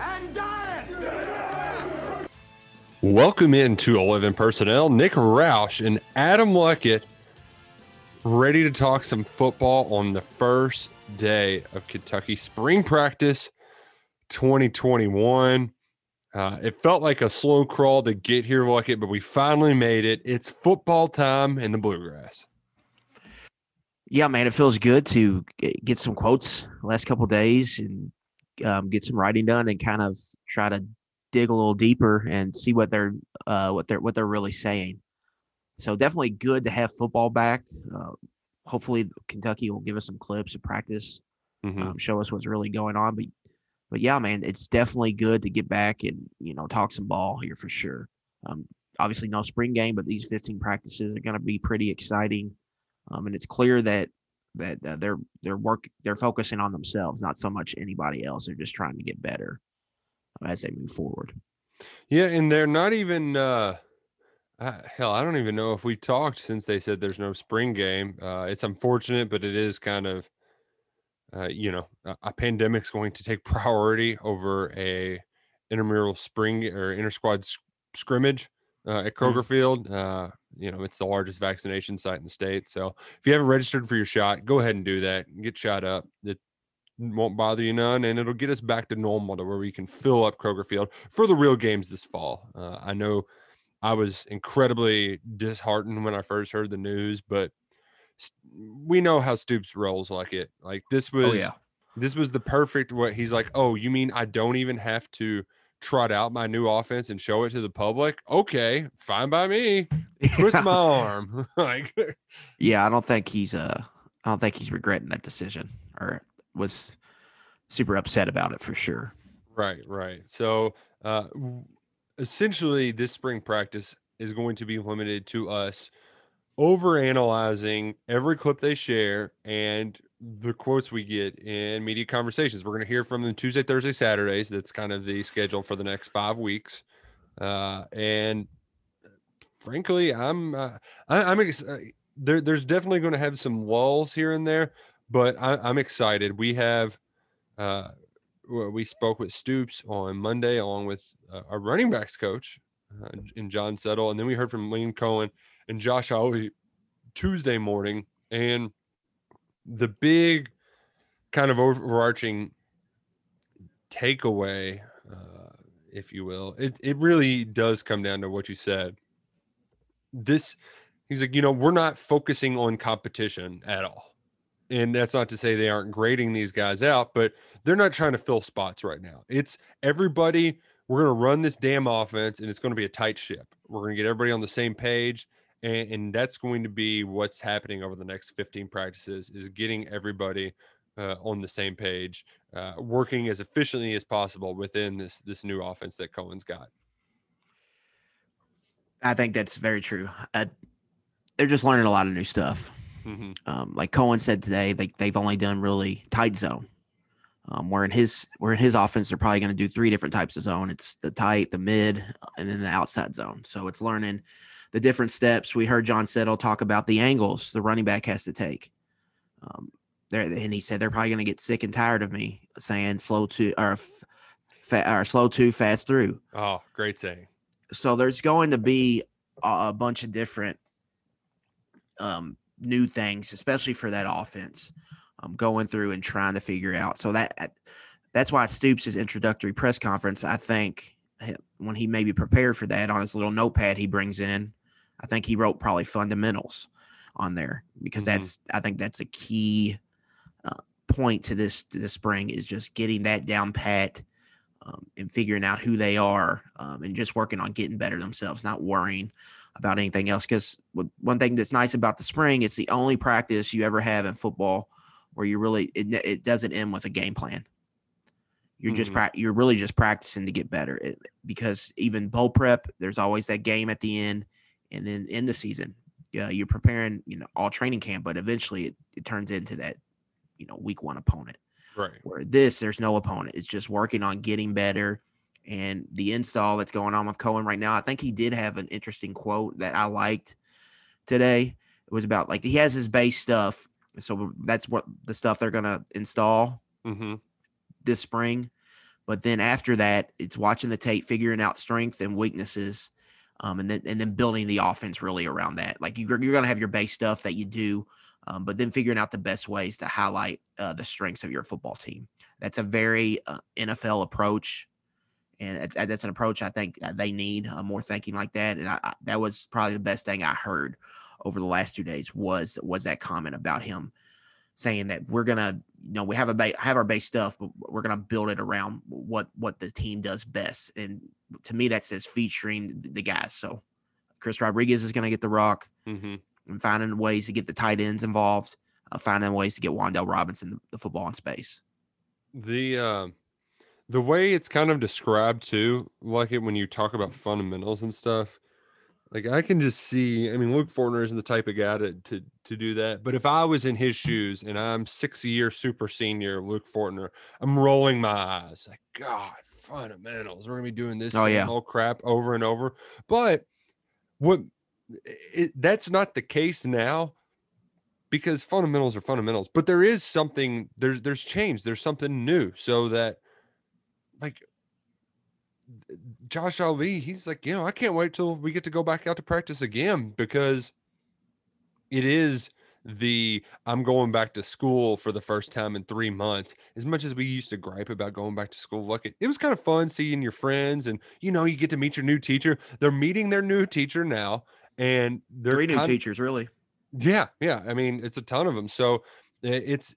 And dying. Welcome into 11 personnel. Nick Roush and Adam Luckett ready to talk some football on the first day of Kentucky spring practice 2021. Uh, it felt like a slow crawl to get here, Luckett, but we finally made it. It's football time in the bluegrass. Yeah, man, it feels good to get some quotes last couple days and um, get some writing done and kind of try to dig a little deeper and see what they're uh, what they're what they're really saying. So definitely good to have football back. Uh, hopefully, Kentucky will give us some clips of practice, Mhm. um, show us what's really going on. But but yeah, man, it's definitely good to get back and you know talk some ball here for sure. Um, obviously, no spring game, but these 15 practices are going to be pretty exciting. Um, and it's clear that that uh, they're they're work they're focusing on themselves, not so much anybody else. They're just trying to get better as they move forward. Yeah, and they're not even uh hell, I don't even know if we talked since they said there's no spring game. Uh it's unfortunate, but it is kind of uh you know, a, a pandemic's going to take priority over a intramural spring or inter squad scrimmage uh, at Kroger Field. Uh you know, it's the largest vaccination site in the state. So if you haven't registered for your shot, go ahead and do that. And Get shot up. It won't bother you none, and it'll get us back to normal to where we can fill up Kroger Field for the real games this fall. Uh, I know I was incredibly disheartened when I first heard the news, but we know how Stoops rolls like it. Like this was, yeah. this was the perfect. What he's like, oh, you mean I don't even have to trot out my new offense and show it to the public? Okay, fine by me. Twist my arm. like yeah, I don't think he's uh I don't think he's regretting that decision or was super upset about it for sure. Right, right. So, uh, essentially, this spring practice is going to be limited to us over analyzing every clip they share and the quotes we get in media conversations. We're going to hear from them Tuesday, Thursday, Saturdays. That's kind of the schedule for the next five weeks. Uh, and frankly, I'm uh, I, I'm ex- uh, there. There's definitely going to have some lulls here and there, but I, I'm excited. We have. Uh, we spoke with Stoops on Monday, along with uh, our running backs coach uh, in John Settle, and then we heard from Liam Coen and Josh Ali Tuesday morning. And the big kind of overarching takeaway, uh, if you will, it it really does come down to what you said. This, he's like, you know, we're not focusing on competition at all and that's not to say they aren't grading these guys out, but they're not trying to fill spots right now. It's everybody. We're going to run this damn offense, and it's going to be a tight ship. We're going to get everybody on the same page, and, and that's going to be what's happening over the next 15 practices. Is getting everybody uh, on the same page, uh, working as efficiently as possible within this this new offense that Coen's got. I think that's very true. Uh, they're just learning a lot of new stuff. Mhm. Um, like Coen said today, they they've only done really tight zone. Um, where in his where in his offense, they're probably going to do three different types of zone. It's the tight, the mid, and then the outside zone. So it's learning the different steps. We heard John Settle talk about the angles the running back has to take. Um, there, and he said they're probably going to get sick and tired of me saying slow to or, fa- or slow to fast through Oh, great saying. so there's going to be a, a bunch of different um, new things, especially for that offense, um, going through and trying to figure out. So that that's why Stoops' his introductory press conference, I think, when he maybe prepared for that on his little notepad he brings in, I think he wrote probably fundamentals on there because Mhm. that's I think that's a key uh, point to this to this spring is just getting that down pat um, and figuring out who they are um, and just working on getting better themselves, not worrying about anything else. Because one thing that's nice about the spring, it's the only practice you ever have in football where you really it, it doesn't end with a game plan. You're just Mhm. prac you're really just practicing to get better it, because even bowl prep, there's always that game at the end, and then in the season, yeah, you're preparing, you know, all training camp, but eventually it, it turns into that, you know, week one opponent. Right. Where this, there's no opponent. It's just working on getting better. And the install that's going on with Coen right now, I think he did have an interesting quote that I liked today. It was about like he has his base stuff. So that's what the stuff they're gonna install Mm-hmm. this spring. But then after that, it's watching the tape, figuring out strength and weaknesses, um, and then and then building the offense really around that. Like you're you're gonna have your base stuff that you do, um, but then figuring out the best ways to highlight uh, the strengths of your football team. That's a very uh, NFL approach, and it- that's an approach I think uh, they need uh, more thinking like that. And I, I, that was probably the best thing I heard over the last two days was was that comment about him saying that we're gonna you know we have a ba- have our base stuff but we're gonna build it around what what the team does best and to me that says featuring the, the guys so chris rodriguez is gonna get the rock Mm-hmm. and finding ways to get the tight ends involved uh, finding ways to get Wan'Dale Robinson the, the football in space The uh, the way it's kind of described too, like it when you talk about fundamentals and stuff. Like I can just see. I mean, Luke Fortner isn't the type of guy to to to do that. But if I was in his shoes and I'm six year super senior Luke Fortner, I'm rolling my eyes like, God, fundamentals. We're gonna be doing this Oh, same yeah. old crap over and over. But what it, that's not the case now because fundamentals are fundamentals but there is something there's there's change there's something new so that Josh Ali he's like you know I can't wait till we get to go back out to practice again because it is the I'm going back to school for the first time in 3 months as much as we used to gripe about going back to school like it, it was kind of fun seeing your friends and you know you get to meet your new teacher they're meeting their new teacher now and they're three new teachers really yeah, yeah. I mean, it's a ton of them. So eh, it's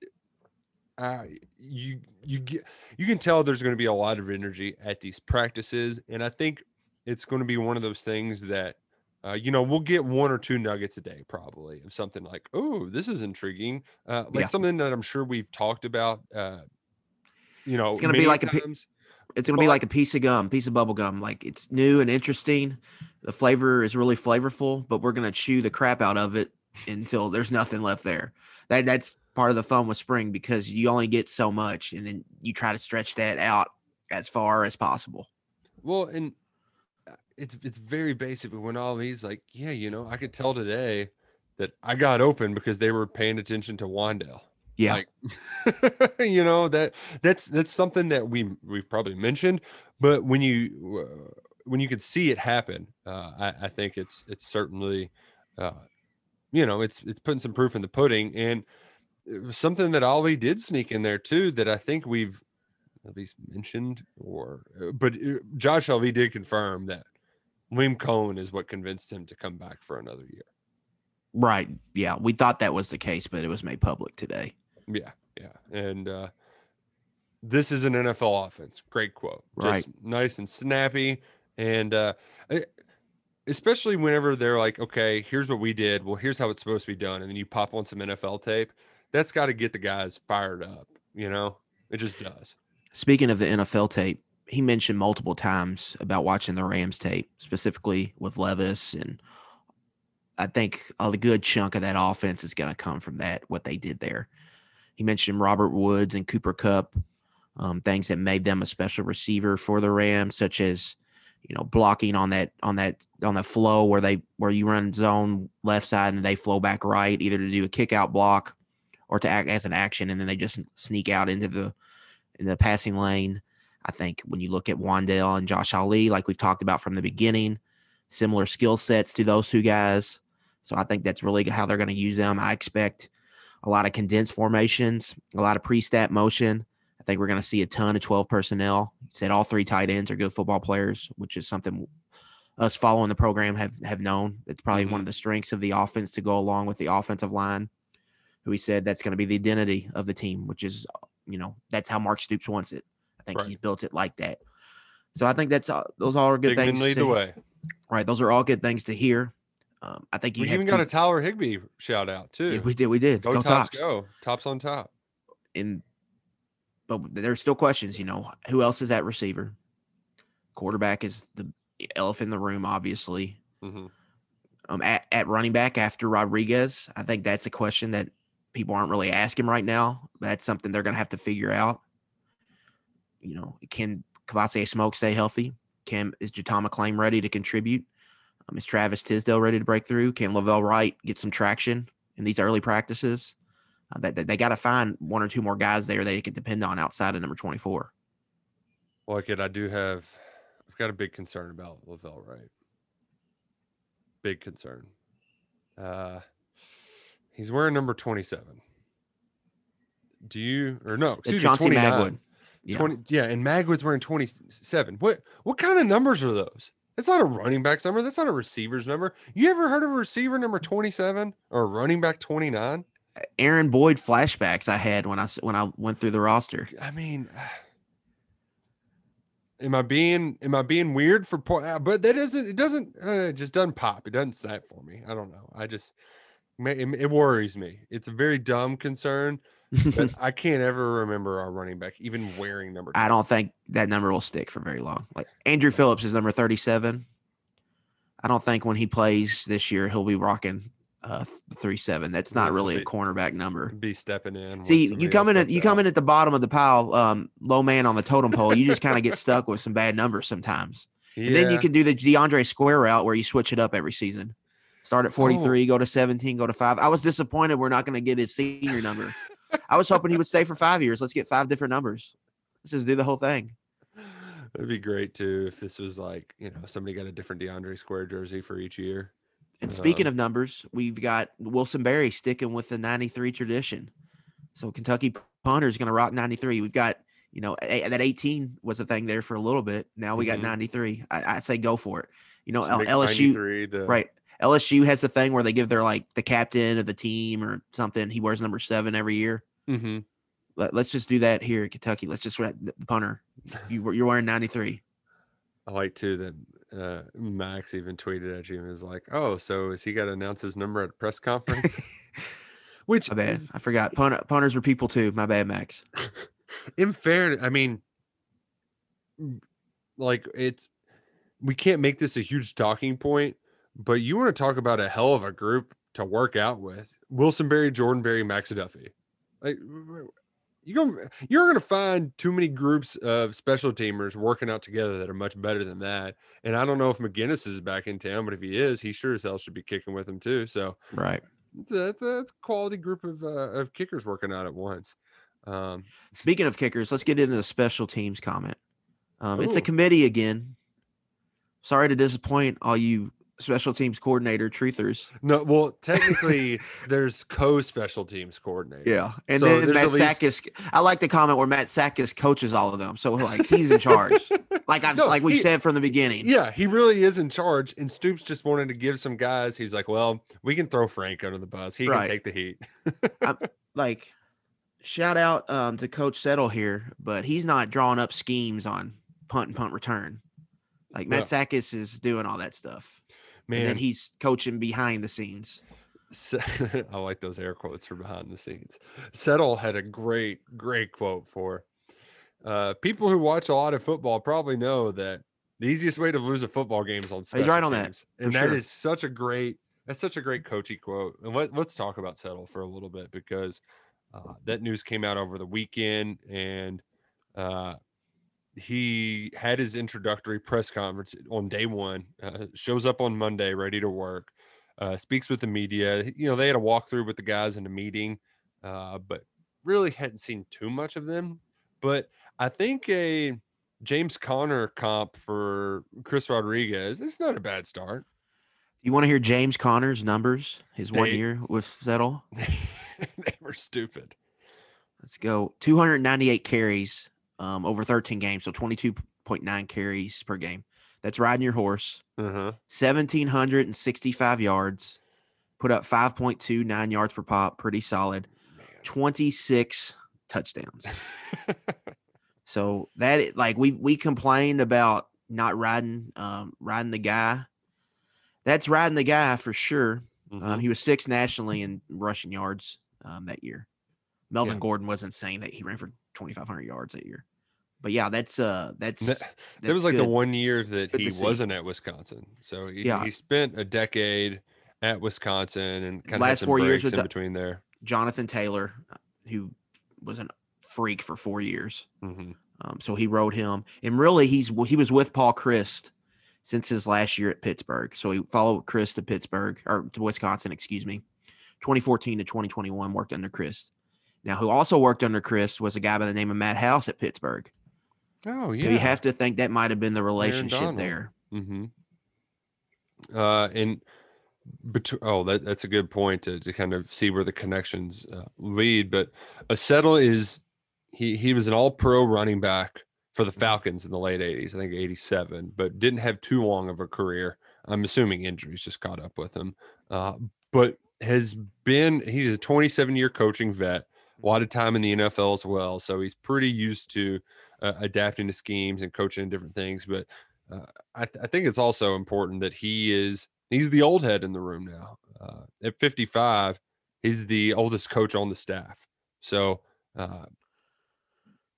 uh you you get you can tell there's going to be a lot of energy at these practices and I think it's going to be one of those things that uh, you know, we'll get one or two nuggets a day, probably of something like, "Oh, this is intriguing," uh, like Yeah. something that I'm sure we've talked about. Uh, you know, It's gonna be many like a pi- it's gonna be like a piece of gum piece of bubble gum like it's new and interesting the flavor is really flavorful but we're gonna chew the crap out of it until there's nothing left there that that's part of the fun with spring because you only get so much and then you try to stretch that out as far as possible Well, and uh, it's it's very basic. But when all these like, yeah, you know, I could tell today that I got open because they were paying attention to Wan'Dale. yeah Like, you know that that's that's something that we we've probably mentioned, but when you uh, when you could see it happen, uh, I, I think it's it's certainly, uh, you know, it's it's putting some proof in the pudding, and something that Ali did sneak in there too that I think we've at least mentioned, or uh, but uh, Josh Ali did confirm that Liam Coen is what convinced him to come back for another year. right yeah we thought that was the case but it was made public today Yeah, yeah. And uh this is an NFL offense. Great quote. Right. Just nice and snappy. And uh especially whenever they're like, okay, here's what we did. Well, here's how it's supposed to be done. And then you pop on some NFL tape. That's got to get the guys fired up, you know? It just does. Speaking of the NFL tape, he mentioned multiple times about watching the Rams tape, specifically with Levis. And I think a good chunk of that offense is going to come from that, what they did there. He mentioned Robert Woods and Cooper Kupp, um, things that made them a special receiver for the Rams, such as you know blocking on that on that on the flow where they where you run zone left side and they flow back right, either to do a kick out block or to act as an action, and then they just sneak out into the in the passing lane. I think when you look at Wan'Dale and Josh Ali, like we've talked about from the beginning, similar skill sets to those two guys. So I think that's really how they're going to use them. I expect a lot of condensed formations, a lot of pre-stat motion. I think we're going to see a ton of 12 personnel. He said all three tight ends are good football players, which is something us following the program have have known. It's probably one mm-hmm. of the strengths of the offense to go along with the offensive line. Who he said that's going to be the identity of the team, which is you know that's how Mark Stoops wants it. I think Right. he's built it like that. So I think that's all, those all are good things. lead to- the way. Right, those are all good things to hear. Um, I think you We even two- got a Tyler Higbee shout out too. Yeah, we did, we did. go, Go, tops, Tops. go. Tops on top. And but there's still questions. You know, who else is at receiver? Quarterback is the elephant in the room, obviously. hmm Um, at, at running back after Rodriguez, I think that's a question that people aren't really asking right now. That's something they're going to have to figure out. You know, can Kavosiey Smoke stay healthy? Can is JuTahn McClain ready to contribute? Um, is Travis Tisdale ready to break through? Can La'Vell Wright get some traction in these early practices? Uh, that that they got to find one or two more guys there they can depend on outside of number twenty four. Like it, I do have. I've got a big concern about La'Vell Wright. Big concern. Uh, he's wearing number twenty-seven. Do you or no? Excuse me, Chauncey 29. Magwood. Yeah. 20 yeah, and Magwood's wearing 27. What what kind of numbers are those? That's not a running back's number. That's not a receiver's number. You ever heard of a receiver number 27 or a running back 29? Aaron Boyd flashbacks I had when I when I went through the roster. I mean, am I being am I being weird for po- uh, but that isn't it doesn't uh, it just doesn't pop. It doesn't snap for me. I don't know. I just it, it worries me. It's a very dumb concern, but I can't ever remember our running back even wearing number I don't think that number will stick for very long. Like Andrew Phillips is number 37. I don't think when he plays this year he'll be rocking uh 37. That's not really a cornerback number. be stepping in. See, you come in at you come in at the bottom of the pile, um, low man on the totem pole. You just kind of get stuck with some bad numbers sometimes. And then you can do the DeAndre Square route where you switch it up every season. Start at 43, go to 17, go to five. I was disappointed we're not going to get his senior number. I was hoping he would stay for five years. Let's get five different numbers. Let's just do the whole thing. It'd be great too if this was like, you know, somebody got a different DeAndre Square jersey for each year. And speaking Um, of numbers, we've got Wilson Berry sticking with the 93 tradition. So Kentucky punter is going to rock 93. We've got, you know, a- that 18 was a thing there for a little bit. Now we got Mhm. 93. I, I'd say go for it. You know, LSU, right? LSU has a thing where they give their like the captain of the team or something. He wears number seven every year. Mhm. Let, us just do that here in Kentucky. Let's just the punter. You you're wearing 93. I like too that uh, Max even tweeted at you and was like, "Oh, so is he got to announce his number at a press conference?" Which, My bad. I forgot. Punter, punters are people too. My bad, Max. in fairness, I mean, like it's we can't make this a huge talking point, but you want to talk about a hell of a group to work out with: Wilson Berry, Jordan Berry, Max Duffy. Like you going you're going to find too many groups of special teamers working out together that are much better than that. And I don't know if MacGinnis is back in town, but if he is, he sure as hell should be kicking with him too. So Right. it's a, it's a, it's a quality group of uh, of kickers working out at once. Um, Speaking of kickers, let's get into the special teams comment. Um, it's a committee again. Sorry to disappoint all you special teams coordinator truthers. no, well, technically, there's co-special teams coordinator. Yeah, and So then Matt at least- Sakis. I like the comment where Matt Sakis coaches all of them, so like he's in charge. like I've No, like we said from the beginning. Yeah, he really is in charge. And Stoops just wanted to give some guys. He's like, well, we can throw Frank under the bus. He Right. can take the heat. Like shout out um, to Coach Settle here, but he's not drawing up schemes on punt and punt return. Like Matt No. Sakis is doing all that stuff, and Man, then he's coaching behind the scenes. I like those air quotes for behind the scenes. Settle had a great, great quote for uh, people who watch a lot of football probably know that the easiest way to lose a football game is on special right on that, teams. for and that sure. is such a great that's such a great coachy quote. And let, let's talk about Settle for a little bit because uh, that news came out over the weekend and uh, he had his introductory press conference on day one, uh, shows up on Monday ready to work uh, speaks with the media. You know, they had a walkthrough with the guys in the meeting, uh, but really hadn't seen too much of them. But I think a James Conner comp for Chris Rodriguez is not a bad start. You want to hear James Conner's numbers? His one year with Settle. they were stupid. Let's go. 298 carries um, over 13 games, so 22.9 carries per game. That's riding your horse. Uh-huh. 1,765 yards. Put up 5.29 yards per pop. Pretty solid. 26 touchdowns. So that like we we complained about not riding um riding the guy. That's riding the guy for sure. Um, Mhm. he was sixth nationally in rushing yards um, that year. Melvin Yeah. Gordon was insane that he ran for 2,500 yards that year. But yeah, that's uh, that's That, that was like the one year that Good he wasn't at Wisconsin. So he, Yeah. he spent a decade at Wisconsin and kind of Last four years with in the- between there. Jonathan Taylor, who was a freak for four years. hmm Um, so he rode him, and really, he's he was with Paul Chryst since his last year at Pittsburgh. So he followed Chryst to Pittsburgh or to Wisconsin, excuse me. 2014 to 2021 worked under Chryst. Now, who also worked under Chryst was a guy by the name of Matt House at Pittsburgh. Oh So yeah. you have to think that might have been the relationship there. Mm-hmm. Uh, and bet- oh, that, that's a good point to, to kind of see where the connections uh, lead. But a is he he was an All Pro running back for the Falcons in the late '80s, I think '87, but didn't have too long of a career. I'm assuming injuries just caught up with him. Uh, but has been he's a 27 year coaching vet, a lot of time in the NFL as well, so he's pretty used to uh, adapting to schemes and coaching different things. But uh, I, th- I think it's also important that he is he's the old head in the room now. Uh, at 55, he's the oldest coach on the staff. So, uh,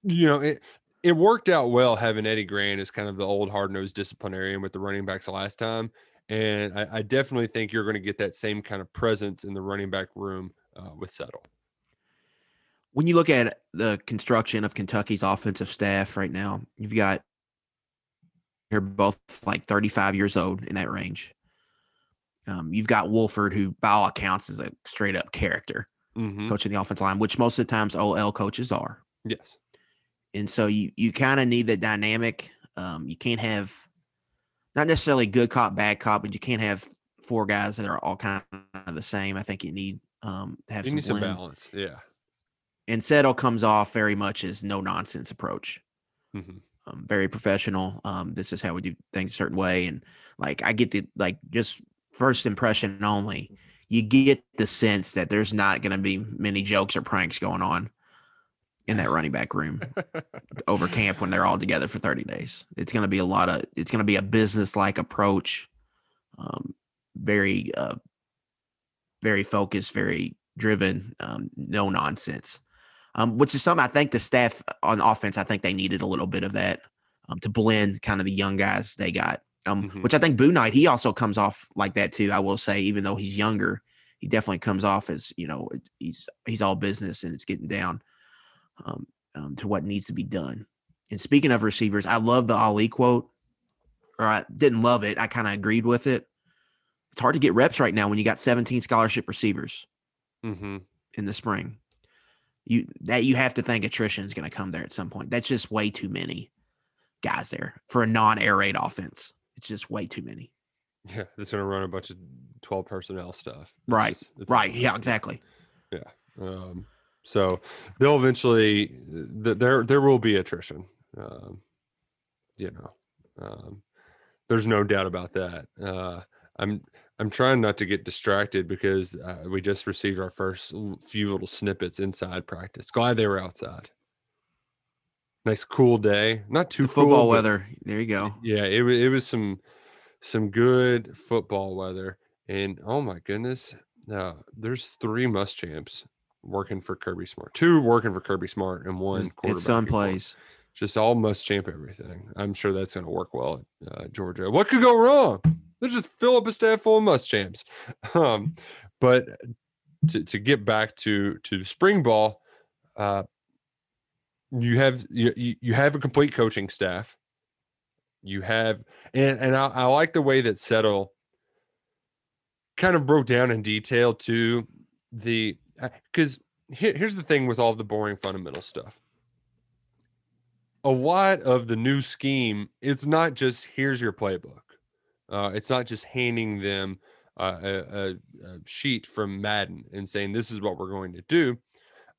you know, it it worked out well having Eddie Gran as kind of the old hard nosed disciplinarian with the running backs last time. And I, I definitely think you're going to get that same kind of presence in the running back room uh, with Settle. When you look at the construction of Kentucky's offensive staff right now, you've got they're both like 35 years old in that range. Um, you've got Wolford, who by all accounts is a straight up character Mm-hmm. coaching the offensive line, which most of the times OL coaches are. Yes. and so you you kind of need that dynamic. Um, you can't have not necessarily good cop, bad cop, but you can't have four guys that are all kind of the same. I think you need um, to have You some balance. Yeah. And Settle comes off very much as no nonsense approach. hmm Um, very professional. Um, this is how we do things a certain way, and like I get the like just first impression only. You get the sense that there's not going to be many jokes or pranks going on in that running back room over camp when they're all together for 30 days. It's going to be a lot of, it's going to be a business like approach. Um, very, uh, very focused, very driven, um, no nonsense. Um, which is something I think the staff on offense, I think they needed a little bit of that um, to blend kind of the young guys they got. Um, Mhm. which I think Boo Knight, he also comes off like that too. I will say, even though he's younger, he definitely comes off as you know he's he's all business and it's getting down um, um, to what needs to be done. And speaking of receivers, I love the Ali quote, or I didn't love it. I kind of agreed with it. It's hard to get reps right now when you got 17 scholarship receivers hmm in the spring. You that you have to think attrition is going to come there at some point. That's just way too many guys there for a non-air raid offense. It's just way too many. Yeah. That's going to run a bunch of 12 personnel stuff. It's Right, just- Right? Yeah, exactly. Yeah. Um, so they'll eventually th- there there will be attrition. Um, you know, um, there's no doubt about that. Uh, I'm I'm trying not to get distracted because uh, we just received our first few little snippets inside practice. Glad they were outside. Nice cool day, not too The football cool, weather. There you go. yeah, it was it was some some good football weather, and oh my goodness, uh, there's three Muschamps working for Kirby Smart, two working for Kirby Smart, and one quarterback. his son plays. Just all Muschamp everything. I'm sure that's going to work well at uh, Georgia. What could go wrong? Let's just fill up a staff full of Muschamps. Um, but to, to get back to to spring ball, uh, you have you, you have a complete coaching staff. You have and and I, I like the way that Settle kind of broke down in detail to the because here, here's the thing with all the boring fundamental stuff. A lot of the new scheme, it's not just here's your playbook. Uh, it's not just handing them uh, a, a, sheet from Madden and saying this is what we're going to do.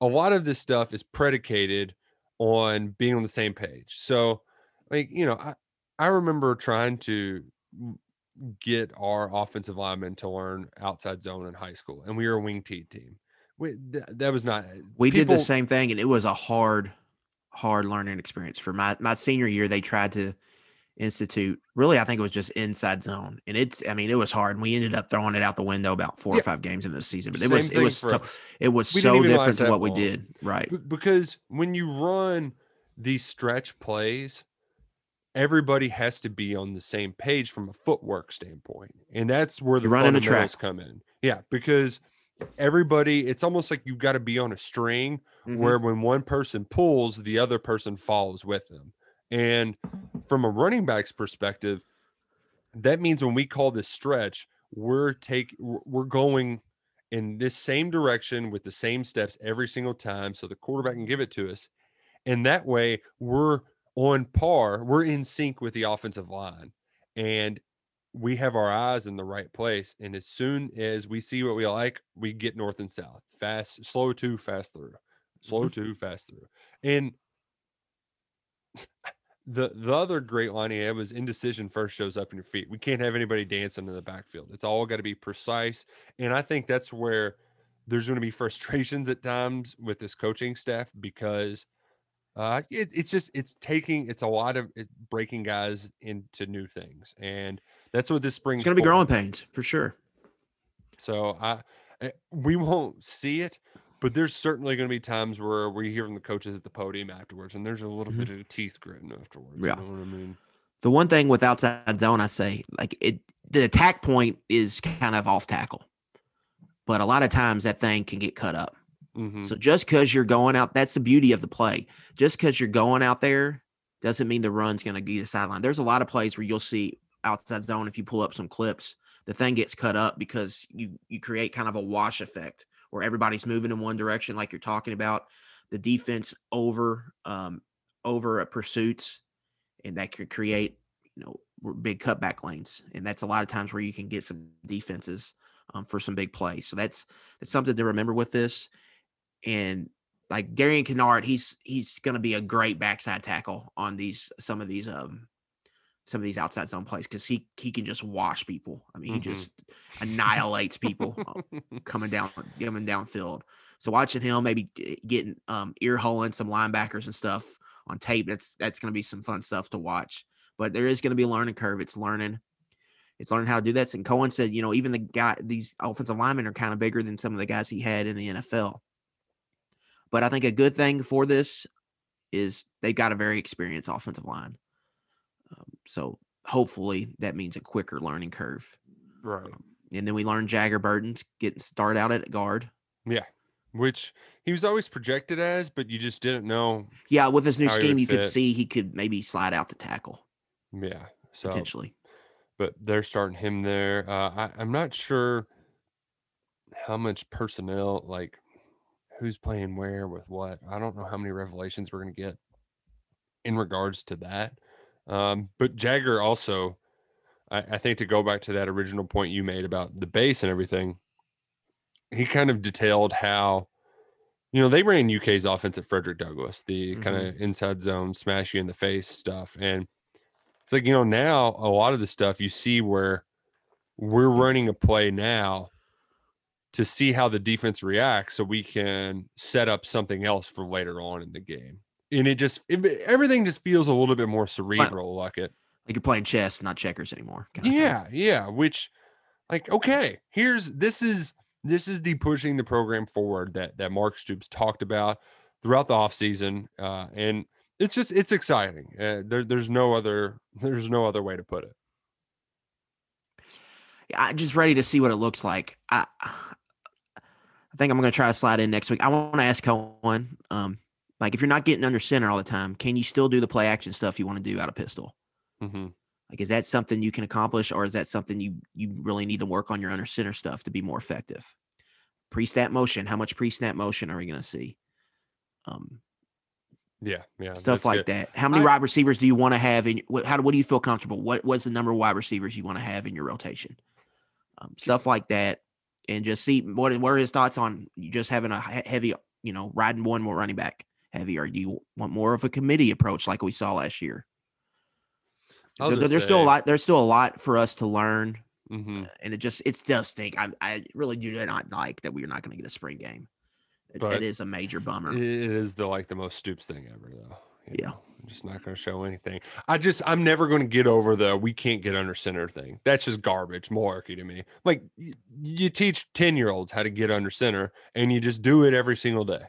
A lot of this stuff is predicated on being on the same page. So, like you know, I I remember trying to get our offensive linemen to learn outside zone in high school, and we were a wing T team. We, th- that was not. We did the same thing, and it was a hard, hard learning experience. For my my senior year, they tried to institute. Really, I think it was just inside zone, and it's. I mean, it was hard. And we ended up throwing it out the window about four Yeah. or five games in the season, but it Same was it was us. it was so different to what we did. Right. B- because when you run these stretch plays, everybody has to be on the same page from a footwork standpoint, and that's where the You're running a track. come in. Yeah, because everybody, it's almost like you've got to be on a string Mhm. where when one person pulls, the other person follows with them. And from a running back's perspective, that means when we call this stretch, we're take we're going in this same direction with the same steps every single time so the quarterback can give it to us. And that way we're on par, we're in sync with the offensive line. And we have our eyes in the right place. And as soon as we see what we like, we get north and south, fast, slow to, fast through, slow mm-hmm. to, fast through. And the the other great line he had was indecision first shows up in your feet. We can't have anybody dancing in the backfield. It's all got to be precise. And I think that's where there's going to be frustrations at times with this coaching staff because uh, it, it's just it's taking it's a lot of it, breaking guys into new things, and that's what this spring. It's going to be growing pains for sure. So I, eh, we won't see it, but there's certainly going to be times where we hear from the coaches at the podium afterwards, and there's a little Mhm. bit of teeth gritting afterwards. Yeah. You know what I mean? The one thing with outside zone, I say, like it, the attack point is kind of off tackle, but a lot of times that thing can get cut up. Mhm. So just because you're going out, that's the beauty of the play. Just because you're going out there doesn't mean the run's going to be the sideline. There's a lot of plays where you'll see outside zone. If you pull up some clips, the thing gets cut up because you you create kind of a wash effect where everybody's moving in one direction, like you're talking about. The defense over um, over uh, pursuits, and that could create you know big cutback lanes, and that's a lot of times where you can get some defenses um, for some big plays. So that's that's something to remember with this and like Darian Kinnard, he's he's going to be a great backside tackle on these some of these um some of these outside zone plays because he he can just wash people. I mean, he Mhm. just annihilates people uh, coming down coming downfield. So watching him maybe getting um ear holing some linebackers and stuff on tape, that's that's going to be some fun stuff to watch. But there is going to be a learning curve. It's learning. It's learning how to do this. And Coen said, you know, even the guy, these offensive linemen are kind of bigger than some of the guys he had in the NFL. But I think a good thing for this is they've got a very experienced offensive line. Um, so hopefully that means a quicker learning curve. right. And then we learned Jagger Burton's getting start out at guard. Yeah. Which he was always projected as, but you just didn't know. Yeah, with his new scheme, you could see he could maybe slide out the tackle Yeah. So, potentially. but they're starting him there. Uh, I, I'm not sure how much personnel, like who's playing where with what. I don't know how many revelations we're going to get in regards to that. Um, but Jagger also, I, I think to go back to that original point you made about the base and everything, he kind of detailed how, you know, they ran UK's offense at Frederick Douglass, the kind of inside zone, smash you in the face stuff. And it's like, you know, now a lot of the stuff you see where we're running a play now to see how the defense reacts so we can set up something else for later on in the game. And it just, it, everything just feels a little bit more cerebral, like it. Like you're playing chess, not checkers anymore. Yeah, yeah. Which, like, okay, here's this is this is the pushing the program forward that that Mark Stoops talked about throughout the offseason. Uh, and it's just it's exciting. Uh, there, there's no other there's no other way to put it. Yeah, I'm just ready to see what it looks like. I I think I'm going to try to slide in next week. I want to ask Coen, um, like if you're not getting under center all the time, can you still do the play action stuff you want to do out of pistol? hmm Like, is that something you can accomplish, or is that something you you really need to work on your under center stuff to be more effective? Pre snap motion. How much pre snap motion are we going to see? Um, Yeah, yeah. stuff like good. that. How many I- wide receivers do you want to have in? What, how do what do you feel comfortable? What what's the number of wide receivers you want to have in your rotation? Um, stuff like that, and just see what what are his thoughts on just having a heavy, you know, riding one more running back heavy, or do you want more of a committee approach like we saw last year? So there's still a lot. There's still a lot for us to learn, Mhm. and it just it does stink. I I really do not like that we're not going to get a spring game. It- that is a major bummer. It is the like the most Stoops thing ever, though. you Yeah. know, I'm just not going to show anything. I just, I'm never going to get over the we can't get under center thing. That's just garbage, malarkey to me. Like you teach 10 year olds how to get under center and you just do it every single day.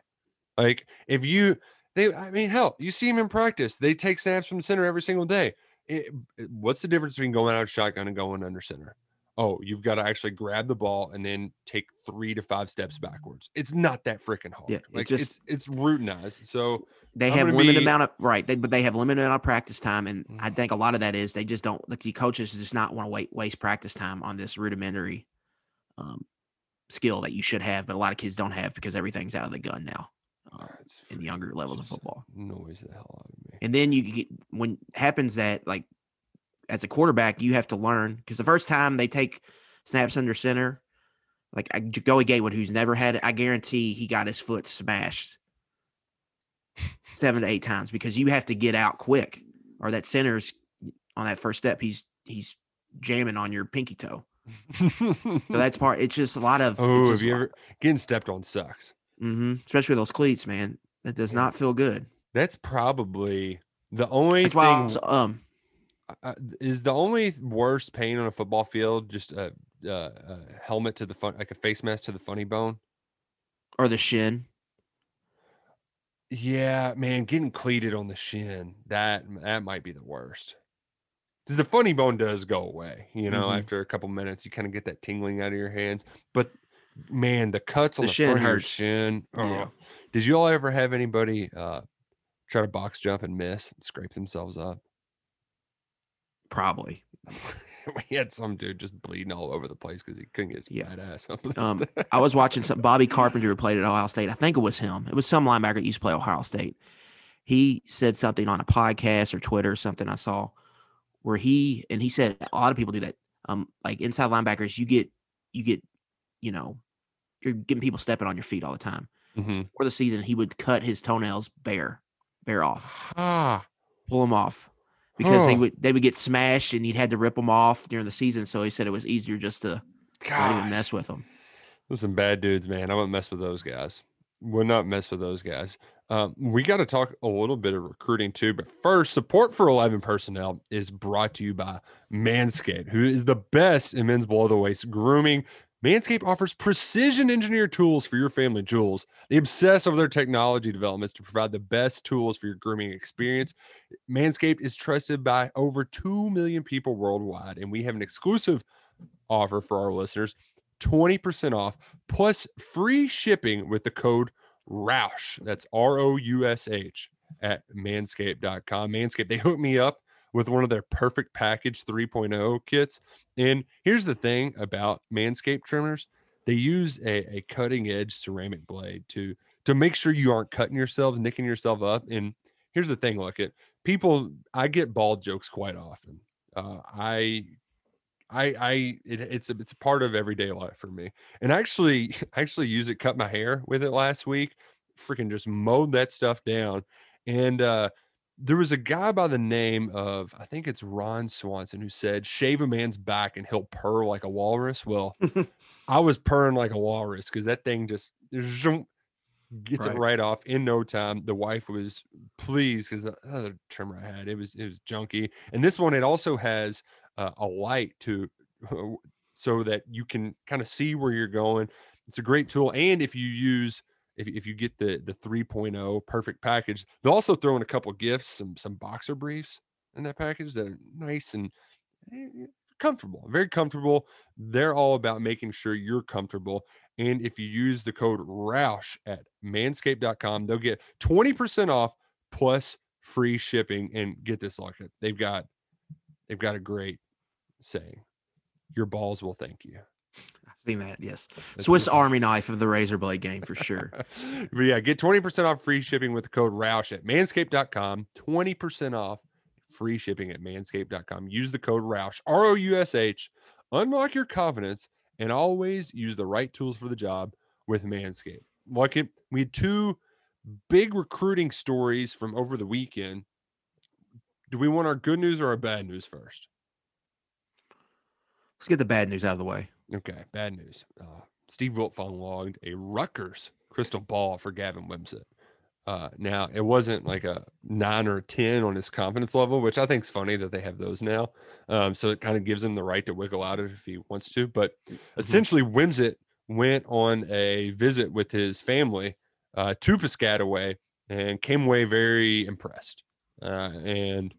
Like if you, they, I mean, hell, you see them in practice. They take snaps from center every single day. It- it- what's the difference between going out shotgun and going under center? Oh, you've got to actually grab the ball and then take three to five steps backwards. It's not that freaking hard. Yeah, it like just- it's it's routinized. So They I'm have limited be- amount of right, they, but they have limited amount of practice time, and I Mm. think a lot of that is they just don't. Like the coaches just not want to wait waste practice time on this rudimentary um, skill that you should have, but a lot of kids don't have because everything's out of the gun now uh, it's in younger levels of football. Noise the hell out of me. And then you get when happens that like as a quarterback, you have to learn because the first time they take snaps under center, like I- Joey Gatewood, who's never had it, I guarantee he got his foot smashed seven to eight times because you have to get out quick, or that center's on that first step. He's he's jamming on your pinky toe. So that's part. It's just a lot of. oh, have you ever getting stepped on sucks? Hmm especially those cleats, man. That does Yeah. not feel good. That's probably the only That's thing. was, um uh, is the only worst pain on a football field just a, a, a helmet to the fun, like a face mask to the funny bone. or the shin. Yeah, man, getting cleated on the shin that that might be the worst. Because the funny bone does go away, you know, Mhm. after a couple minutes, you kind of get that tingling out of your hands. But man, the cuts on The the, shin front of your hurts. shin. Yeah. oh. Did you all ever have anybody uh try to box jump and miss and scrape themselves up? Probably. we had some dude just bleeding all over the place because he couldn't get his Yeah. fat ass up. Um, I was watching some Bobby Carpenter who played at Ohio State. I think it was him. It was some linebacker that used to play Ohio State. He said something on a podcast or Twitter or something I saw where he and he said a lot of people do that. Um, like inside linebackers, you get you get, you know, you're getting people stepping on your feet all the time. Mhm. For the season, he would cut his toenails bare, bare off, Ah, pull them off. Because they would they would get smashed and he'd had to rip them off during the season. So he said it was easier just to not even mess with them. Those some bad dudes, man. I wouldn't mess with those guys. Would not mess with those guys. Um, we got to talk a little bit of recruiting too. But first, support for 11 personnel is brought to you by Manscaped, who is the best in men's below the waist grooming. Manscaped offers precision engineered tools for your family jewels. They obsess over their technology developments to provide the best tools for your grooming experience. Manscaped is trusted by over 2 million people worldwide, and we have an exclusive offer for our listeners 20% off plus free shipping with the code ROUSH. That's R O U S H at manscaped.com. Manscaped, they hooked me up with one of their perfect package 3.0 kits. And here's the thing about Manscaped trimmers they use a, a cutting edge ceramic blade to to make sure you aren't cutting yourselves, nicking yourself up. And here's the thing, look at people, I get bald jokes quite often. Uh, I I I it, it's a it's a part of everyday life for me. And I actually I actually use it cut my hair with it last week. Freaking just mowed that stuff down. And uh there was a guy by the name of I think it's Ron Swanson who said shave a man's back and he'll purr like a walrus. Well, I was purring like a walrus because that thing just gets Right. it right off in no time. The wife was pleased because the other trimmer I had it was it was junky, and this one it also has uh, a light to so that you can kind of see where you're going. It's a great tool, and if you use if, if you get the the 3.0 perfect package, they'll also throw in a couple gifts, some some boxer briefs in that package that are nice and eh, eh, comfortable, very comfortable. They're all about making sure you're comfortable. And if you use the code ROUSH at manscaped.com, they'll get 20% off plus free shipping. And get this, look. They've got they've got a great saying. Your balls will thank you. Seen that, yes. That's- Swiss Army knife of the razor blade game for sure. but yeah, get 20% off free shipping with the code ROUSH at manscaped.com. 20% off free shipping at manscaped.com. Use the code ROUSH, R O U S H. Unlock your confidence and always use the right tools for the job with Manscaped. Like it, we had two big recruiting stories from over the weekend. Do we want our good news or our bad news first? Let's get the bad news out of the way. Okay, bad news. Uh, Steve Wiltfong logged a Rutgers crystal ball for Gavin Wimsatt. Uh, now it wasn't like a nine or a ten on his confidence level, which I think is funny that they have those now. Um, so it kind of gives him the right to wiggle out of it if he wants to. But essentially, Wimsett went on a visit with his family uh, to Piscataway and came away very impressed. Uh, and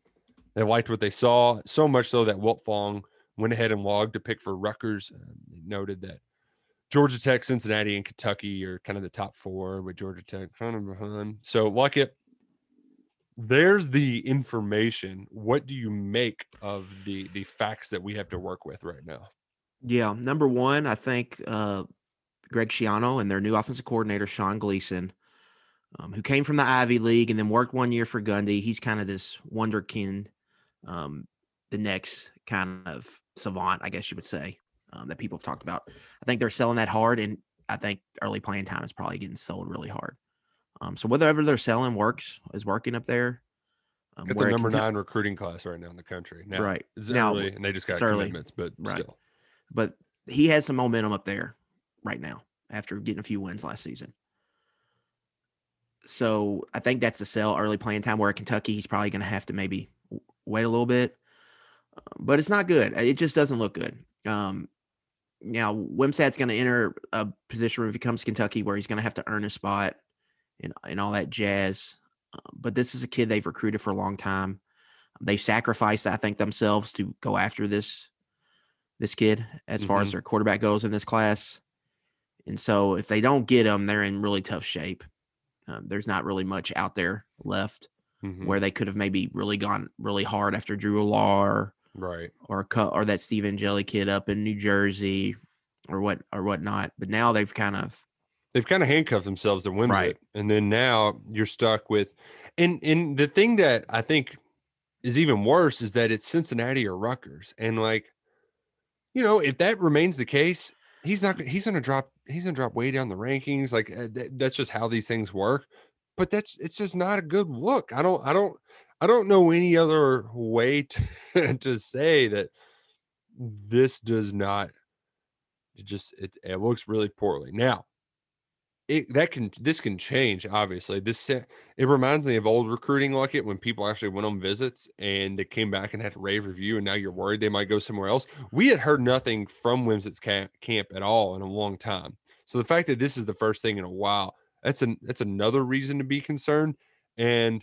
they liked what they saw so much so that Wiltfong went ahead and logged a pick for Rutgers. Uh, noted that Georgia Tech, Cincinnati, and Kentucky are kind of the top four, with Georgia Tech kind of behind. So, there's the information. What do you make of the the facts that we have to work with right now? Yeah, number one, I think uh, Greg Schiano and their new offensive coordinator Sean Gleason, um, who came from the Ivy League and then worked one year for Gundy. He's kind of this wonderkind, um, the next kind of savant, I guess you would say um, that people have talked about. I think they're selling that hard, and I think early playing time is probably getting sold really hard. Um, so whatever they're selling works is working up there. Um, got the number nine recruiting class right now in the country. Now, right it's now, early, and they just got early. commitments, but right. still. But he has some momentum up there right now after getting a few wins last season. So I think that's the sell early playing time. Where at Kentucky, he's probably going to have to maybe wait a little bit, but it's not good. It just doesn't look good. Um, now Wimsatt's going to enter a position where if he comes to Kentucky where he's going to have to earn a spot and, and all that jazz. Uh, but this is a kid they've recruited for a long time. They sacrificed, I think, themselves to go after this this kid as mm-hmm. far as mm-hmm. their quarterback goes in this class. And so if they don't get him, they're in really tough shape. Um, there's not really much out there left mm-hmm. where they could have maybe really gone really hard after Drew Allar right or cut or that Steve Angeli kid up in New Jersey or what or whatnot. But now they've kind of they've kind of handcuffed themselves to win right. and then now you're stuck with and and the thing that I think is even worse is that it's Cincinnati or Rutgers, and like you know if that remains the case, he's not he's going to drop he's going to drop way down the rankings. Like uh, that's just how these things work. But that's it's just not a good look. I don't I don't I don't know any other way to, to say that this does not it just it, it looks really poorly. Now, it that can this can change obviously. This it reminds me of old recruiting like it when people actually went on visits and they came back and had a rave review and now you're worried they might go somewhere else. We had heard nothing from Wimsatt's camp, camp at all in a long time. So the fact that this is the first thing in a while that's an that's another reason to be concerned. And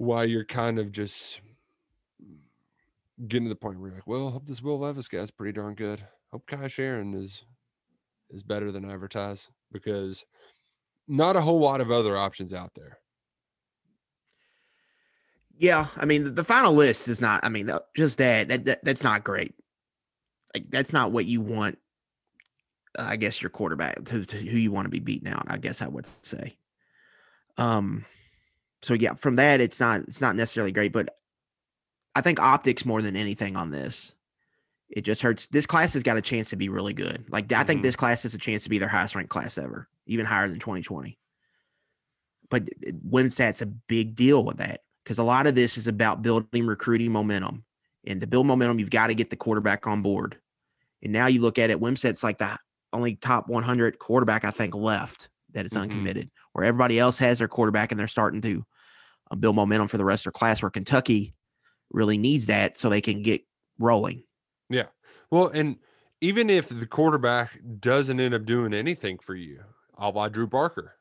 why you're kind of just getting to the point where you're like, well, I hope this Will Levis guy's pretty darn good. Hope Kaiya Sheron is is better than advertised because not a whole lot of other options out there. Yeah, I mean the final list is not. I mean, just that, that, that that's not great. Like that's not what you want. I guess your quarterback to, who you want to be beating out. I guess I would say. Um, so yeah, from that it's not it's not necessarily great, but I think optics more than anything on this. It just hurts. This class has got a chance to be really good. Like I think mm-hmm. this class has a chance to be their highest ranked class ever, even higher than 2020. But Wimsatt's a big deal with that because a lot of this is about building recruiting momentum. And to build momentum, you've got to get the quarterback on board. And now you look at it, Wimsatt's like the only top 100 quarterback I think left that is mm-hmm. uncommitted, where everybody else has their quarterback and they're starting to uh, build momentum for the rest of their class. Where Kentucky really needs that so they can get rolling. Yeah. Well, and even if the quarterback doesn't end up doing anything for you, I'll buy Drew Barker.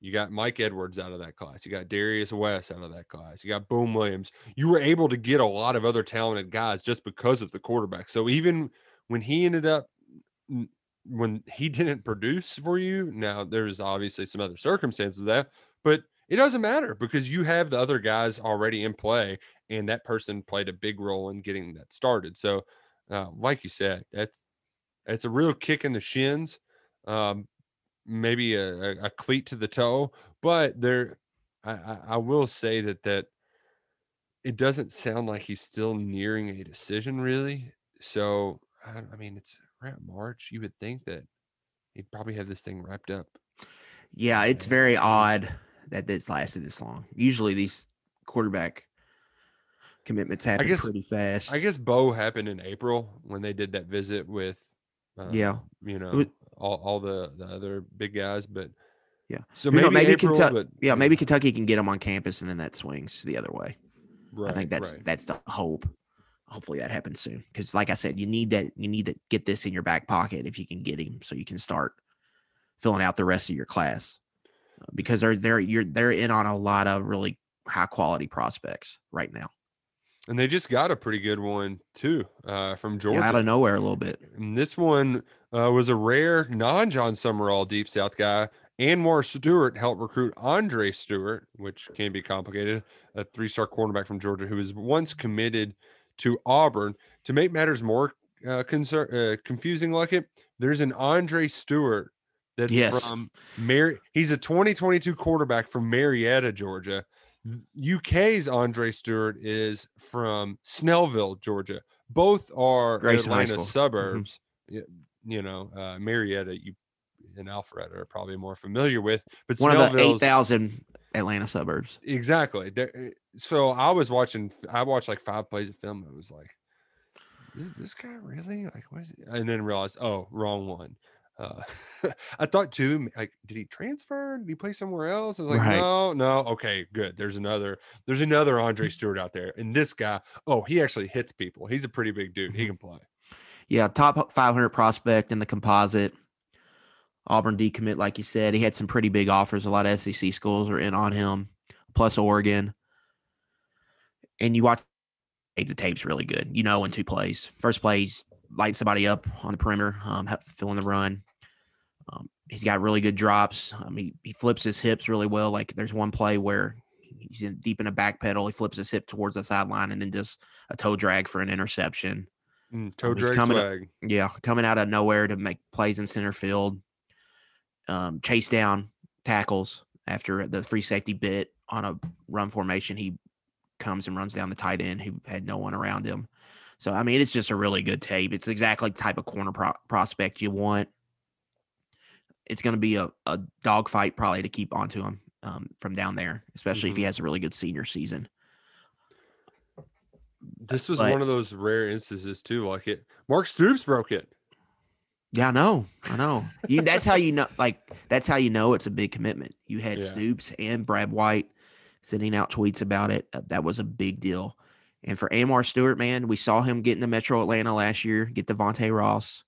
You got Mike Edwards out of that class. You got Darius West out of that class. You got Boom Williams. You were able to get a lot of other talented guys just because of the quarterback. So even when he ended up when he didn't produce for you, now there's obviously some other circumstances of that, but it doesn't matter because you have the other guys already in play, and that person played a big role in getting that started. So, uh, like you said, that's that's a real kick in the shins, um, maybe a, a, cleat to the toe, but there, I, I will say that that it doesn't sound like he's still nearing a decision, really. So, I, I mean, it's around March, you would think that he'd probably have this thing wrapped up. Yeah, it's very odd that this lasted this long. Usually these quarterback commitments happen guess, pretty fast. I guess Bo happened in April when they did that visit with uh, yeah, you know, all, all the the other big guys, but Yeah. So know, maybe, maybe April, Kentucky- but Yeah, maybe Kentucky can get them on campus, and then that swings the other way. right, I think that's right. that's the hope. Hopefully that happens soon. Because like I said, you need that you need to get this in your back pocket if you can get him, so you can start filling out the rest of your class. Because they're they're you're they're in on a lot of really high quality prospects right now. and they just got a pretty good one too uh, from Georgia. Yeah, out of nowhere a little bit. And this one uh, was a rare non-Jon Sumrall Deep South guy. Anwar Stewart helped recruit Andre Stewart, which can be complicated, a three-star cornerback from Georgia who was once committed to Auburn. To make matters more uh, concern, uh, confusing, like it, there's an Andre Stewart that's Yes. from Mary. He's a 2022 quarterback from Marietta, Georgia. UK's Andre Stewart is from Snellville, Georgia. Both are Grayson Atlanta. Mhm. suburbs. You know, uh, Marietta, you and Alpharetta are probably more familiar with, but One of the eight thousand Atlanta suburbs. Exactly. Eh, So I was watching. I watched like five plays of film. And it was like, is this guy really like? What is it? And then realized, oh, wrong one. Uh, I thought too. Like, did he transfer? Did he play somewhere else? I was like, Right. no, no. Okay, good. There's another. There's another Andre Stewart out there, and this guy. Oh, he actually hits people. He's a pretty big dude. He can play. Yeah, top 500 prospect in the composite. Auburn decommit, like you said, he had some pretty big offers. A lot of SEC schools are in on him, plus Oregon. And you watch the tape's really good. You know, in two plays. First play, lighting somebody up on the perimeter, um, filling the run. Um, he's got really good drops. Um, he, he flips his hips really well. Like there's one play where he's in, deep in a back pedal. He flips his hip towards the sideline and then just a toe drag for an interception. Mm, toe Um, drag coming swag. Yeah, coming out of nowhere to make plays in center field. Um, chase down tackles after the free safety bit on a run formation. He comes and runs down the tight end who had no one around him. So I mean, it's just a really good tape. It's exactly the type of corner pro- prospect you want. It's going to be a, a dogfight probably to keep onto him um, from down there, especially if he has a really good senior season. This was but- one of those rare instances too. Like it, Mark Stoops broke it. Yeah, I know. I know. You, that's how you know. Like that's how you know it's a big commitment. You had Yeah. Stoops and Brad White sending out tweets about it. Uh, that was a big deal. And for Anwar Stewart, man, we saw him get into Metro Atlanta last year. Get Devontae Ross.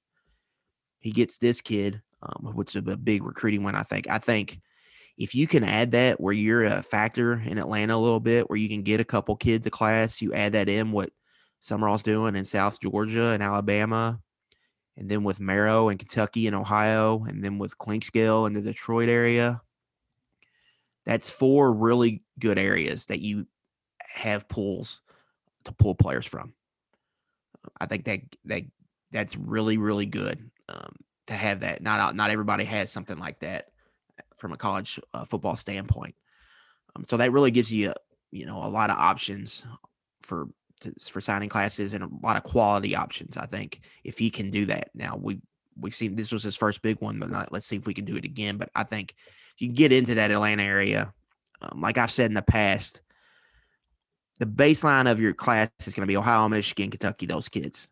He gets this kid, um, which is a big recruiting one. I think. I think if you can add that where you're a factor in Atlanta a little bit, where you can get a couple kids to class, you add that in what Sumrall's doing in South Georgia and Alabama, and then with Marrow and Kentucky and Ohio, and then with Clinkscale in the Detroit area. That's four really good areas that you have pools to pull players from. I think that that that's really really good um, to have that. Not not everybody has something like that from a college uh, football standpoint. Um, so that really gives you you know a lot of options for to, for signing classes and a lot of quality options. I think if he can do that. Now we we've seen this was his first big one, but not, let's see if we can do it again. But I think if you get into that Atlanta area, um, like I've said in the past, the baseline of your class is going to be Ohio, Michigan, Kentucky, those kids.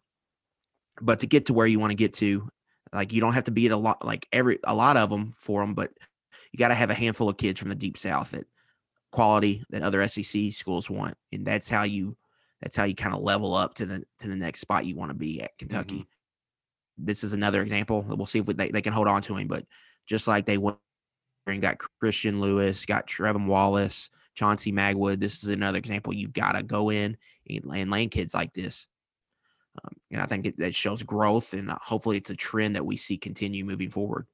But to get to where you want to get to, like you don't have to beat a lot, like every a lot of them for them, but you got to have a handful of kids from the deep south that quality that other SEC schools want, and that's how you that's how you kind of level up to the to the next spot you want to be at Kentucky. Mm-hmm. This is another example. We'll see if we, they, they can hold on to him, but just like they went and got Christian Lewis, got Trevin Wallace, Chauncey Magwood. This is another example. You've got to go in and, and land kids like this. Um, and I think it, that shows growth, and uh, hopefully it's a trend that we see continue moving forward.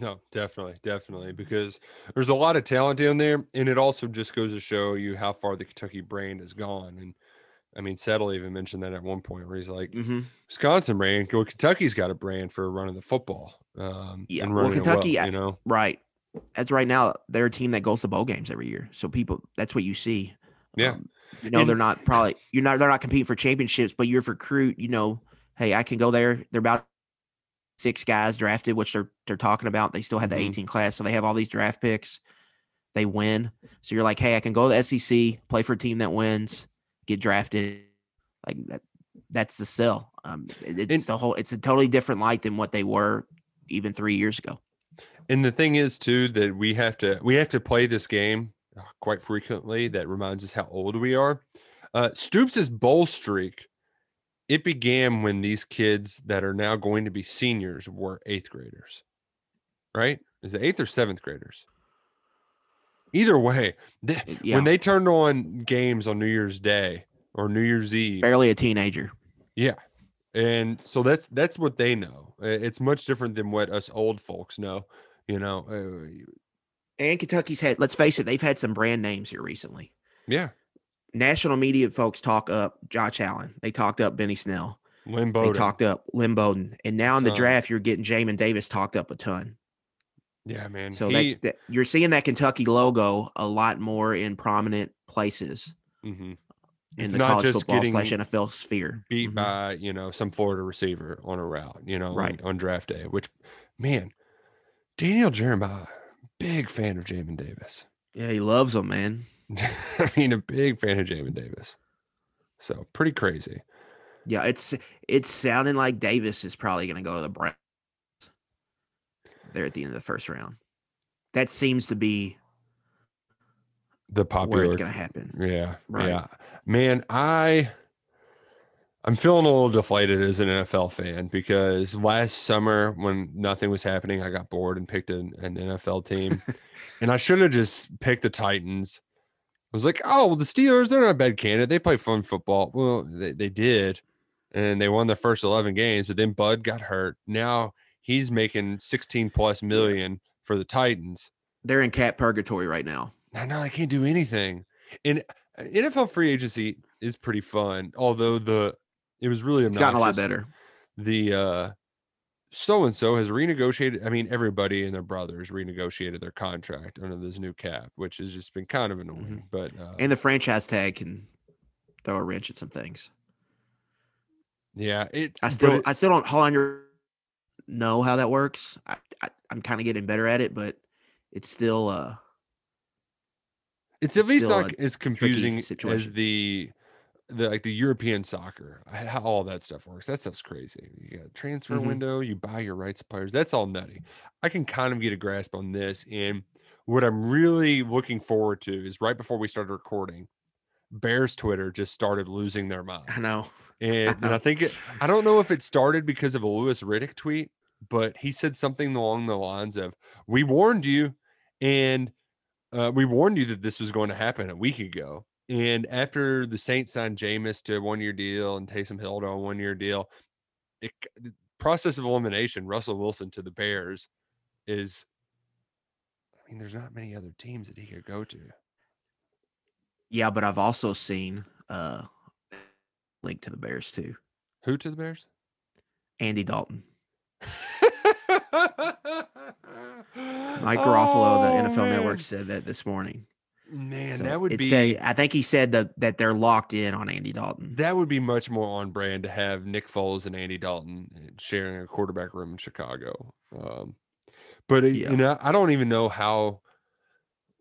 No, definitely, definitely, because there's a lot of talent down there, and it also just goes to show you how far the Kentucky brand has gone. And I mean, Settle even mentioned that at one point where he's like, Mm-hmm. Wisconsin brand, well, Kentucky's got a brand for running the football. Um, Yeah, well, Kentucky, I- you know, Right. As right now, they're a team that goes to bowl games every year. So people, that's what you see. Yeah. Um, you know, And- they're not probably you're not they're not competing for championships, but you're recruit. You know, hey, I can go there. They're about six guys drafted, which they're they're talking about. They still have the Mhm. 18 class, so they have all these draft picks. They win, so you're like, hey, I can go to the SEC, play for a team that wins, get drafted. Like that. That's the sell. Um, it- it's And- the whole. It's a totally different light than what they were even three years ago. And the thing is too that we have to we have to play this game uh, quite frequently. That reminds us how old we are. Uh, Stoops' bowl streak. It began when these kids that are now going to be seniors were eighth graders, right? Is it eighth or seventh graders? Either way, they- yeah. when they turned on games on New Year's Day or New Year's Eve, Barely a teenager. yeah. And so that's that's what they know. It's much different than what us old folks know. You know, uh, And Kentucky's had, let's face it, they've had some brand names here recently. yeah. National media folks talk up Josh Allen. They talked up Benny Snell. Lynn They talked up Bowden. And now in the draft, you're getting Jamin Davis talked up a ton. yeah, man. So he, that, that you're seeing that Kentucky logo a lot more in prominent places mhm. in It's the not college just football slash NFL sphere. beat Mhm. by you know some Florida receiver on a route, you know, Right. on, on draft day. Which, man, Daniel Jeremiah, big fan of Jamin Davis. Yeah, he loves him, man. I mean, a big fan of Jamin Davis. So pretty crazy. Yeah, it's it's sounding like Davis is probably going to go to the Browns. There at the end of the first round. That seems to be The where popular it's going to happen. Yeah. Right. Yeah. Man, I I'm feeling a little deflated as an NFL fan because last summer when nothing was happening, I got bored and picked an, an NFL team. and I should have just picked the Titans. I was like, oh, well, the Steelers, they're not a bad candidate. They play fun football. Well, they, they did. And they won their first 11 games, but then Bud got hurt. Now he's making 16 plus million for the Titans. They're in cap purgatory right now. I know I can't do anything. And uh, NFL free agency is pretty fun, although the it was really It's gotten a lot better. The uh so and so has renegotiated. I mean, everybody and their brothers renegotiated their contract under this new cap, which has just been kind of annoying. But uh, And the franchise tag can throw a wrench at some things. yeah, it. I still it- I still don't hold on your know how that works. I, I I'm kind of getting better at it, but it's still uh it's at least not as confusing as the the like the European soccer, how all that stuff works. That stuff's crazy. You got a transfer Mhm. window, you buy your rights of players. That's all nutty. I can kind of get a grasp on this. And what I'm really looking forward to is right before we started recording, Bears Twitter just started losing their minds. I know. And, and I think it, I don't know if it started because of a Louis Riddick tweet, but he said something along the lines of, "We warned you, and uh, we warned you that this was going to happen a week ago." And after the Saints signed Jameis to a one-year deal and Taysom Hill to a one-year deal, it, the process of elimination, Russell Wilson to the Bears, is. I mean, there's not many other teams that he could go to. Yeah, but I've also seen uh link to the Bears too. Who to the Bears? Andy Dalton. Mike Garafolo, the NFL Network, said that this morning. Man, So that would be a- I think he said that that they're locked in on Andy Dalton. that would be much more on brand to have Nick Foles and Andy Dalton uh, sharing a quarterback room in Chicago. Um, but uh, Yeah. you know, I don't even know how.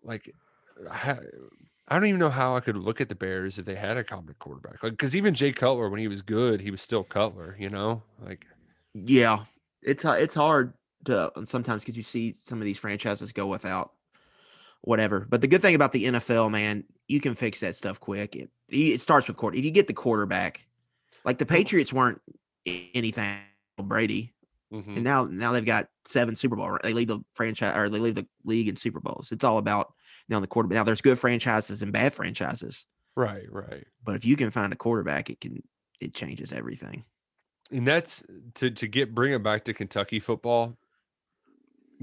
Like, how, I don't even know how I could look at the Bears if they had a competent quarterback. Like, because even Jay Cutler, when he was good, he was still Cutler. You know, like Yeah, it's uh, it's hard to sometimes because you see some of these franchises go without whatever. But the good thing about the NFL, man, you can fix that stuff quick. It it starts with quarter. If you get the quarterback, like the Patriots weren't anything Brady, mhm. and now now they've got seven Super Bowl. They lead the franchise or they lead the league in Super Bowls. It's all about now the quarterback. Now there's good franchises and bad franchises, right, right. but if you can find a quarterback, it can it changes everything. and that's to to get bring it back to Kentucky football.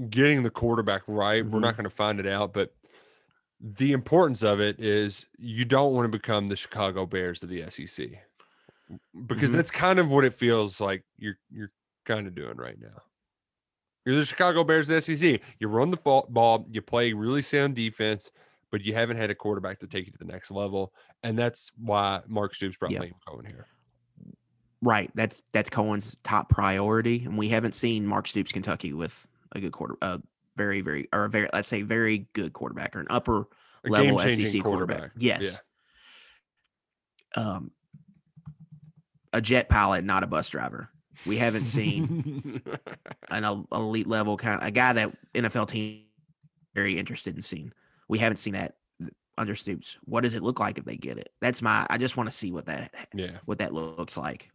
Getting the quarterback right, we're Mhm. not going to find it out, but the importance of it is you don't want to become the Chicago Bears of the SEC because Mhm. that's kind of what it feels like you're you're kind of doing right now. You're the Chicago Bears of the SEC. You run the ball, you play really sound defense, but you haven't had a quarterback to take you to the next level, and that's why Mark Stoops brought Yeah. Liam Coen here. Right. That's that's Coen's top priority, and we haven't seen Mark Stoops Kentucky with a good quarter, a very very or a very let's say very good quarterback or an upper A level SEC quarterback. Yeah. Yes. Um, a jet pilot, not a bus driver. We haven't seen an elite level kind of a guy that NFL team very interested in seeing. We haven't seen that under Stoops. What does it look like if they get it? That's my. I just want to see what that yeah. what that looks like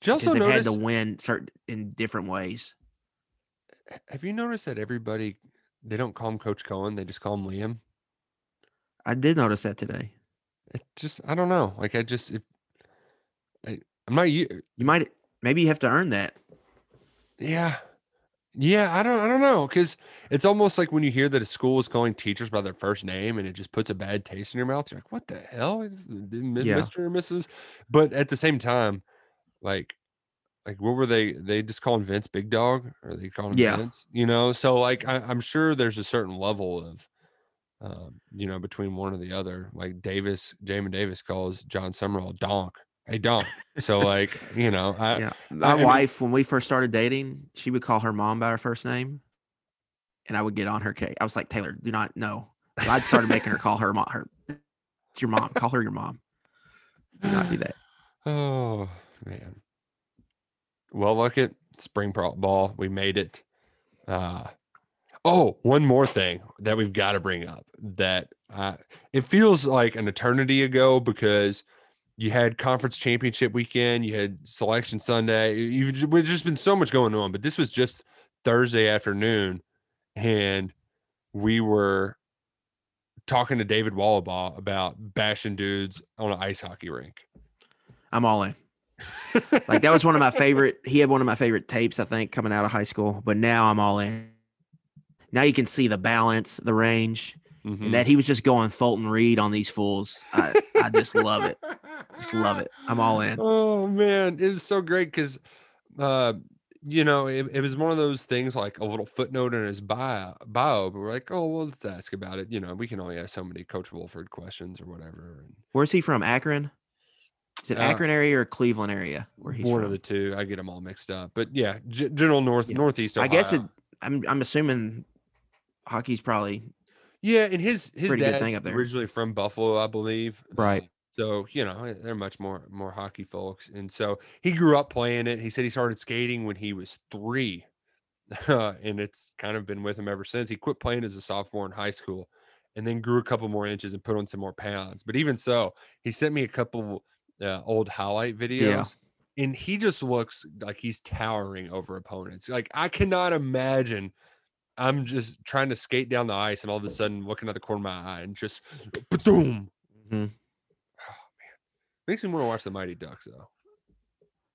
Did you because also they've had to win certain in different ways. Have you noticed that everybody they don't call him Coach Coen, they just call him Liam? I did notice that today. It just I don't know. Like I just if, I, I'm not you. Er you might maybe you have to earn that. Yeah. Yeah, I don't I don't know cuz it's almost like when you hear that a school is calling teachers by their first name and it just puts a bad taste in your mouth. You're like, "What the hell is the Yeah. Mr. and Mrs.?" But at the same time, like like what were they they just calling Vince Big Dog or they calling him Yeah. Vince, you know? So like I, I'm sure there's a certain level of um, you know, between one or the other. Like Davis, Jamin Davis calls Jon Sumrall Donk. Hey Donk. So like, you know, I Yeah. My I wife, when we first started dating, she would call her mom by her first name, and I would get on her case. I was like, Taylor, do not know. So I started making her call her mom. Her, it's your mom. Call her your mom. Do not do that. Oh man. Well, look at spring ball. We made it. Uh oh, one more thing that we've got to bring up that uh, it feels like an eternity ago because you had conference championship weekend, you had selection Sunday. You've there's just been so much going on, but this was just Thursday afternoon, and we were talking to David Wohlabaugh about bashing dudes on an ice hockey rink. I'm all in. Like that was one of my favorite. He had one of my favorite tapes, I think, coming out of high school. But now I'm all in. Now you can see the balance, the range, Mhm. and that he was just going Fulton Reed on these fools. I, I just love it. Just love it. I'm all in. Oh man, it was so great because, uh, you know, it, it was one of those things like a little footnote in his bio. Bio, but we're like, oh well, let's ask about it. You know, we can only ask so many Coach Wolford questions or whatever. Where's he from? Akron? Is it Uh, Akron area or Cleveland area? Where he's one from? of the two, I get them all mixed up. But yeah, g- general north Yeah. northeast. I guess it. I'm I'm assuming hockey's probably Yeah, and his his dad's thing up there. originally from Buffalo, I believe. Right. Um, So you know eh, they're much more more hockey folks, and so he grew up playing it. He said he started skating when he was three, and it's kind of been with him ever since. He quit playing as a sophomore in high school, and then grew a couple more inches and put on some more pounds. But even so, he sent me a couple uh, old highlight videos. And he just looks like he's towering over opponents. Like I cannot imagine I'm just trying to skate down the ice and all of a sudden looking at the corner of my eye and just boom. Mm-hmm. Oh man. Makes me want to watch the Mighty Ducks though.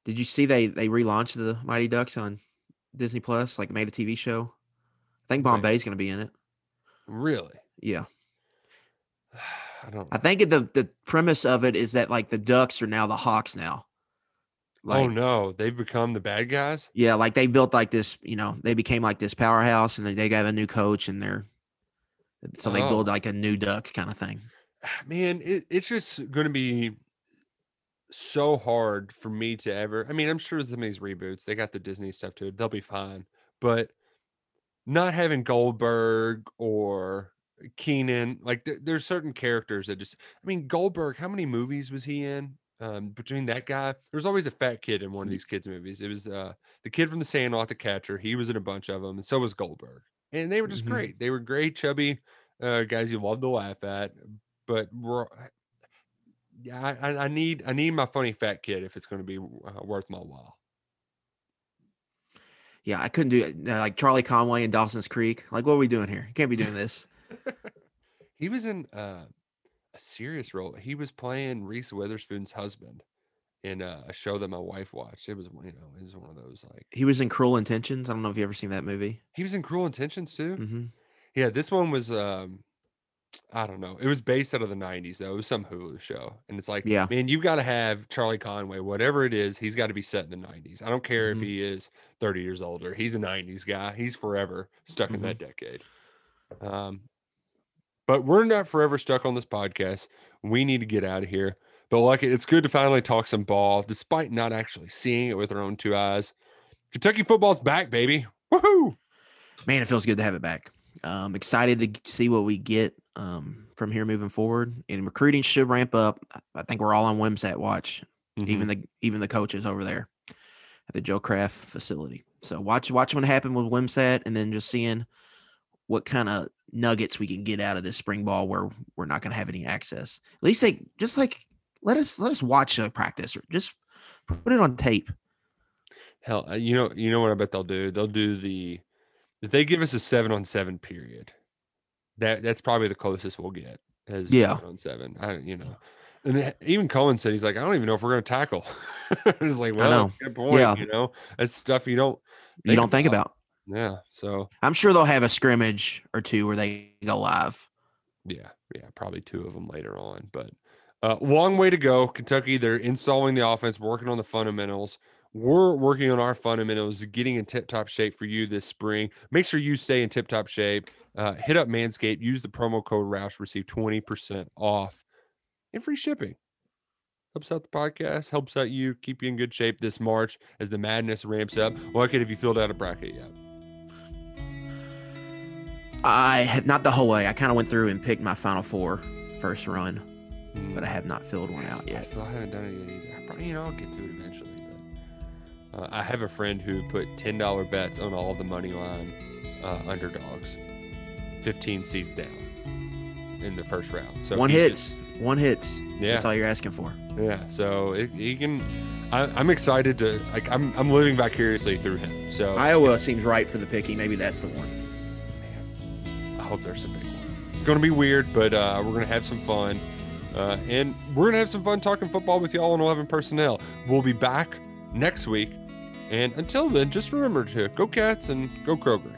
Did you see they they relaunched the Mighty Ducks on Disney Plus? Like made a TV show. I think Right. Bombay's going to be in it. Really? Yeah, I don't I think the the premise of it is that like the Ducks are now the Hawks now. Oh, like, oh no, they've become the bad guys. Yeah, like they built like this. You know, they became like this powerhouse, and they, they got a new coach, and they're so they oh. build Oh. like a new Ducks kind of thing. Ah, man, it, it's just going to be so hard for me to ever. I mean, I'm sure some of these reboots, they got the Disney stuff too. They'll be fine. But not having Goldberg or Keenan, like there, there's certain characters that just, I mean, Goldberg, how many movies was he in? Um, between that guy, there's always a fat kid in one of these kids' movies. It was uh, the kid from the Sandlot, the catcher. He was in a bunch of them, and so was Goldberg. And they were just Mhm. great. They were great, chubby uh, guys you love to laugh at. But we're, yeah, I, I- need I need my funny fat kid if it's going to be uh, worth my while. Yeah, I couldn't do it. Like Charlie Conway and Dawson's Creek. Like, what are we doing here? You can't be doing this. He was in uh, a serious role. He was playing Reese Witherspoon's husband in uh, a show that my wife watched. It was you know it was one of those like He was in Cruel Intentions. I don't know if you ever seen that movie. he was in Cruel Intentions too. hmm Yeah, this one was um I don't know. It was based out of the 90s though. It was some Hulu show. And it's like, Yeah. man, you've got to have Charlie Conway, whatever it is, he's got to be set in the 90s. I don't care if Mhm. he is 30 years older. He's a 90s guy. He's forever stuck in Mhm. that decade. Um but we're not forever stuck on this podcast. We need to get out of here. But like it's good to finally talk some ball despite not actually seeing it with our own two eyes. Kentucky football's back, baby. Woohoo! Man, it feels good to have it back. Um, excited to see what we get um, from here moving forward. And recruiting should ramp up. I- think we're all on Wimsatt watch, Mm-hmm. even the even the coaches over there. at the Joe Craft facility. So watch watch what happened with Wimsatt, and then just seeing what kind of nuggets we can get out of this spring ball where we're not going to have any access. At least they just like let us let us watch a practice or just put it on tape. Hell, uh, you know, you know what I bet they'll do. They'll do the if they give us a seven on seven period. That that's probably the closest we'll get as Yeah. seven on seven. I don't, you know, and even Coen said he's like, I don't even know if we're going to tackle. it's like, well, know. that's a good point. Yeah. You know, that's stuff you don't You don't think about. Yeah. So I'm sure they'll have a scrimmage or two where they go live. Yeah, yeah, probably two of them later on. But uh, long way to go. Kentucky, they're installing the offense, working on the fundamentals. We're working on our fundamentals, getting in tip top shape for you this spring. Make sure you stay in tip top shape. Uh, hit up Manscaped, use the promo code Roush, receive 20% off and free shipping. Helps out the podcast, helps out you, keep you in good shape this March as the madness ramps up. Like it if you filled out a bracket yet. I have not the whole way. I kind of went through and picked my final four first run, but I have not filled one I out I yet. I still haven't done it yet either. I Probably, you know, I'll get to it eventually. But uh, I have a friend who put ten dollar bets on all the money line uh, underdogs, fifteen seed down in the first round. So one hits, just- one hits. yeah, That's all you're asking for. yeah. So it, he can. I, I'm excited to like. I'm I'm living vicariously through him. So Iowa seems right for the picking. Maybe that's the one. Hope there's some big ones. It's going to be weird, but uh, we're going to have some fun. Uh, and we're going to have some fun talking football with y'all on 11 personnel. We'll be back next week. And until then, just remember to go Cats and go Kroger.